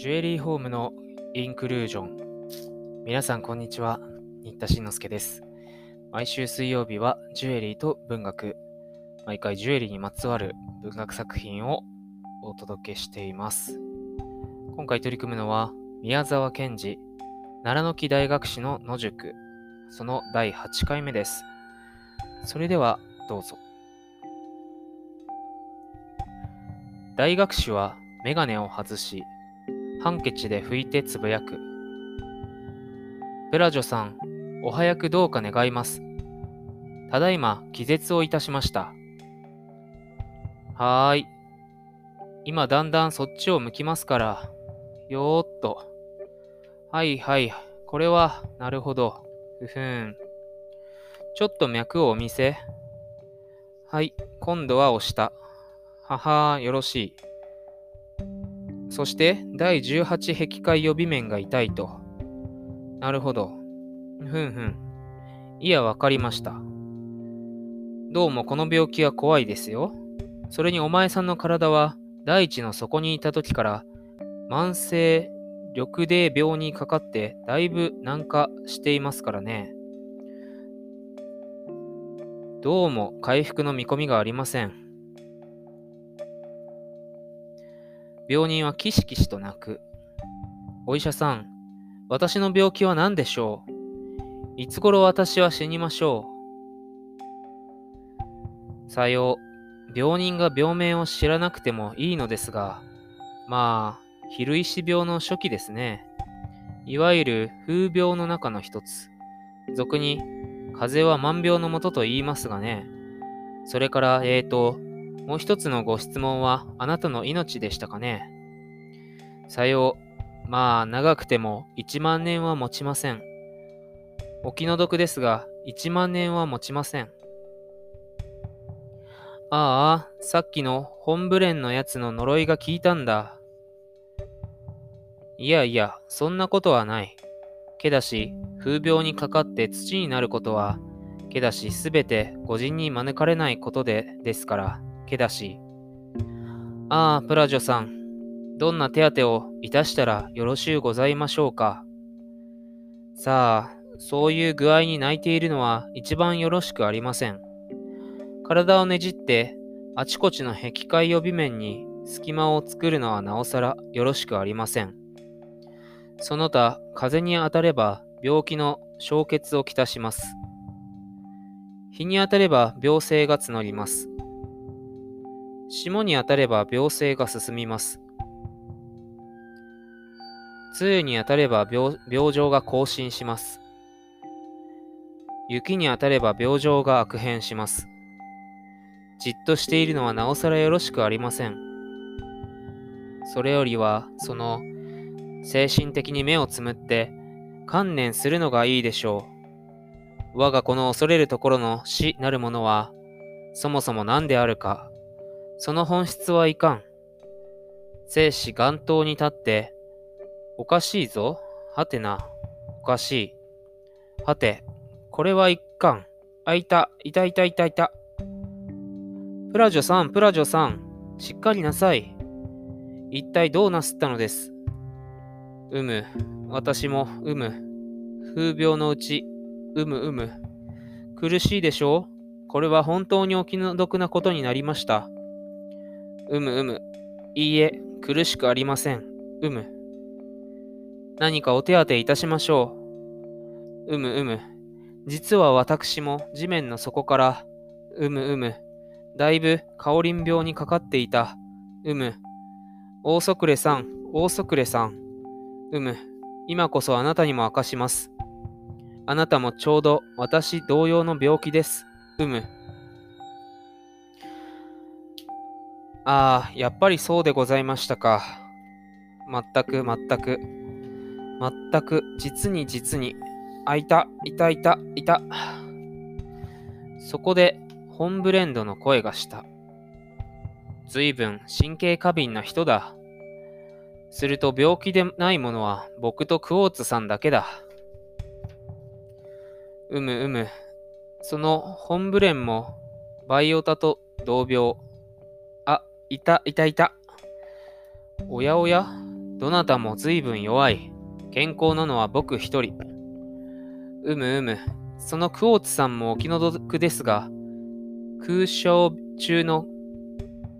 ジュエリーホームのインクルージョン。皆さん、こんにちは。新田慎之介です。毎週水曜日はジュエリーと文学。毎回ジュエリーにまつわる文学作品をお届けしています。今回取り組むのは、宮沢賢治、奈良の木大学士の野宿、その第8回目です。それでは、どうぞ。大学士はメガネを外し、ハンケチで拭いてつぶやく。プラジョさん、お早くどうか願います。ただいま気絶をいたしました。はーい。今だんだんそっちを向きますから。よーっと。はいはい。これは、なるほど。ふふん。ちょっと脈をお見せ。はい。今度は押した。ははー、よろしい。そして第18壁界予備面が痛いと。なるほど。ふんふん。いや、わかりました。どうもこの病気は怖いですよ。それにお前さんの体は大地の底にいた時から慢性緑泥病にかかってだいぶ軟化していますからね。どうも回復の見込みがありません。病人はキシキシと泣く。お医者さん、私の病気は何でしょう？いつ頃私は死にましょう？さよう、病人が病名を知らなくてもいいのですが、まあ、昼石病の初期ですね。いわゆる風病の中の一つ。俗に、風邪は万病のもとと言いますがね。それから、えーと、もう一つのご質問はあなたの命でしたかね？さよう。まあ、長くても1万年は持ちません。お気の毒ですが、1万年は持ちません。ああ、さっきの本ブレンのやつの呪いが効いたんだ。いやいや、そんなことはない。けだし、風病にかかって土になることは、けだしすべて御人に招かれないことでですから。けだし。ああ、プラジョさん、どんな手当てをいたしたらよろしゅうございましょうか。さあ、そういう具合に泣いているのは一番よろしくありません。体をねじって、あちこちの壁界予備面に隙間を作るのはなおさらよろしくありません。その他、風に当たれば病気の消血をきたします。日に当たれば病性が募ります。霜に当たれば病性が進みます。梅雨に当たれば病病状が更新します。雪に当たれば病状が悪変します。じっとしているのはなおさらよろしくありません。それよりは、その、精神的に目をつむって、観念するのがいいでしょう。我がこの恐れるところの死なるものは、そもそも何であるか、その本質はいかん。生死元頭に立って、おかしいぞ。はてな。おかしい。はて、これはいかん。あ、いた、いたいたいたいた。プラジョさん、プラジョさん、しっかりなさい。一体どうなすったのです。うむ、私も、うむ。風病のうち、うむうむ。苦しいでしょうこれは本当にお気の毒なことになりました。うむうむ。いいえ、苦しくありません。うむ。何かお手当ていたしましょう。うむうむ。実は私も地面の底から、うむうむ。だいぶカオリン病にかかっていた。うむ。大ソクレさん、大ソクレさん。うむ。今こそあなたにも明かします。あなたもちょうど私同様の病気です。うむ。ああ、やっぱりそうでございましたか。まったく、まったく。まったく、実に実に。あ、いた、いた、いた、いた。そこで、本ブレンドの声がした。ずいぶん神経過敏な人だ。すると病気でないものは僕とクォーツさんだけだ。うむうむ。その本ブレンもバイオタと同病。いた、いた、いた。おやおやどなたも随分弱い。健康なのは僕一人。うむうむ。そのクォーツさんもお気の毒ですが、空床中の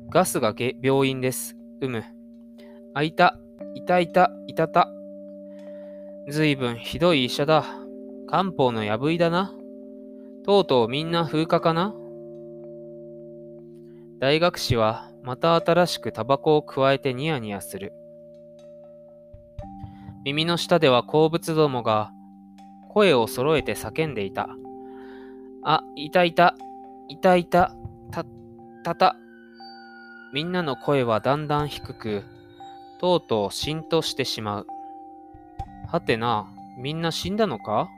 ガスが病院です。うむ。あ、いた。いたいた。いたた。ずいぶんひどい医者だ。漢方のやぶいだな。とうとうみんな風化かな大学士はまた新しくタバコを加えてニヤニヤする。耳の下では鉱物どもが声を揃えて叫んでいた。あ、いたいた、いたいた、た、たた。みんなの声はだんだん低く、とうとうしんとしてしまう。はてな、みんな死んだのか？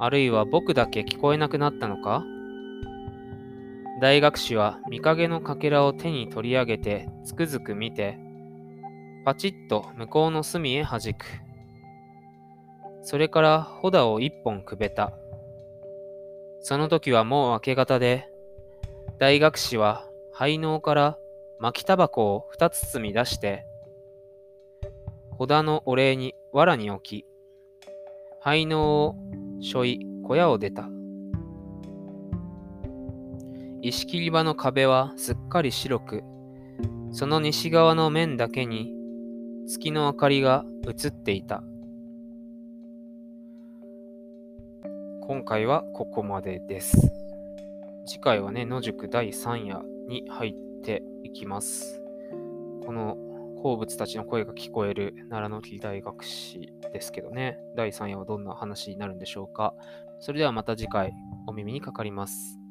あるいは僕だけ聞こえなくなったのか？大学士は見影のかけらを手に取り上げてつくづく見て、パチッと向こうの隅へ弾く。それからホダを一本くべた。その時はもう明け方で、大学士は肺嚢から巻きタバコを二つ包み出して、ホダのお礼に藁に置き、肺嚢を背負い小屋を出た。石切り場の壁はすっかり白く、その西側の面だけに月の明かりが映っていた。今回はここまでです。次回はね、野宿第3夜に入っていきます。この鉱物たちの声が聞こえる奈良の木大学士ですけどね、第3夜はどんな話になるんでしょうか。それではまた次回お耳にかかります。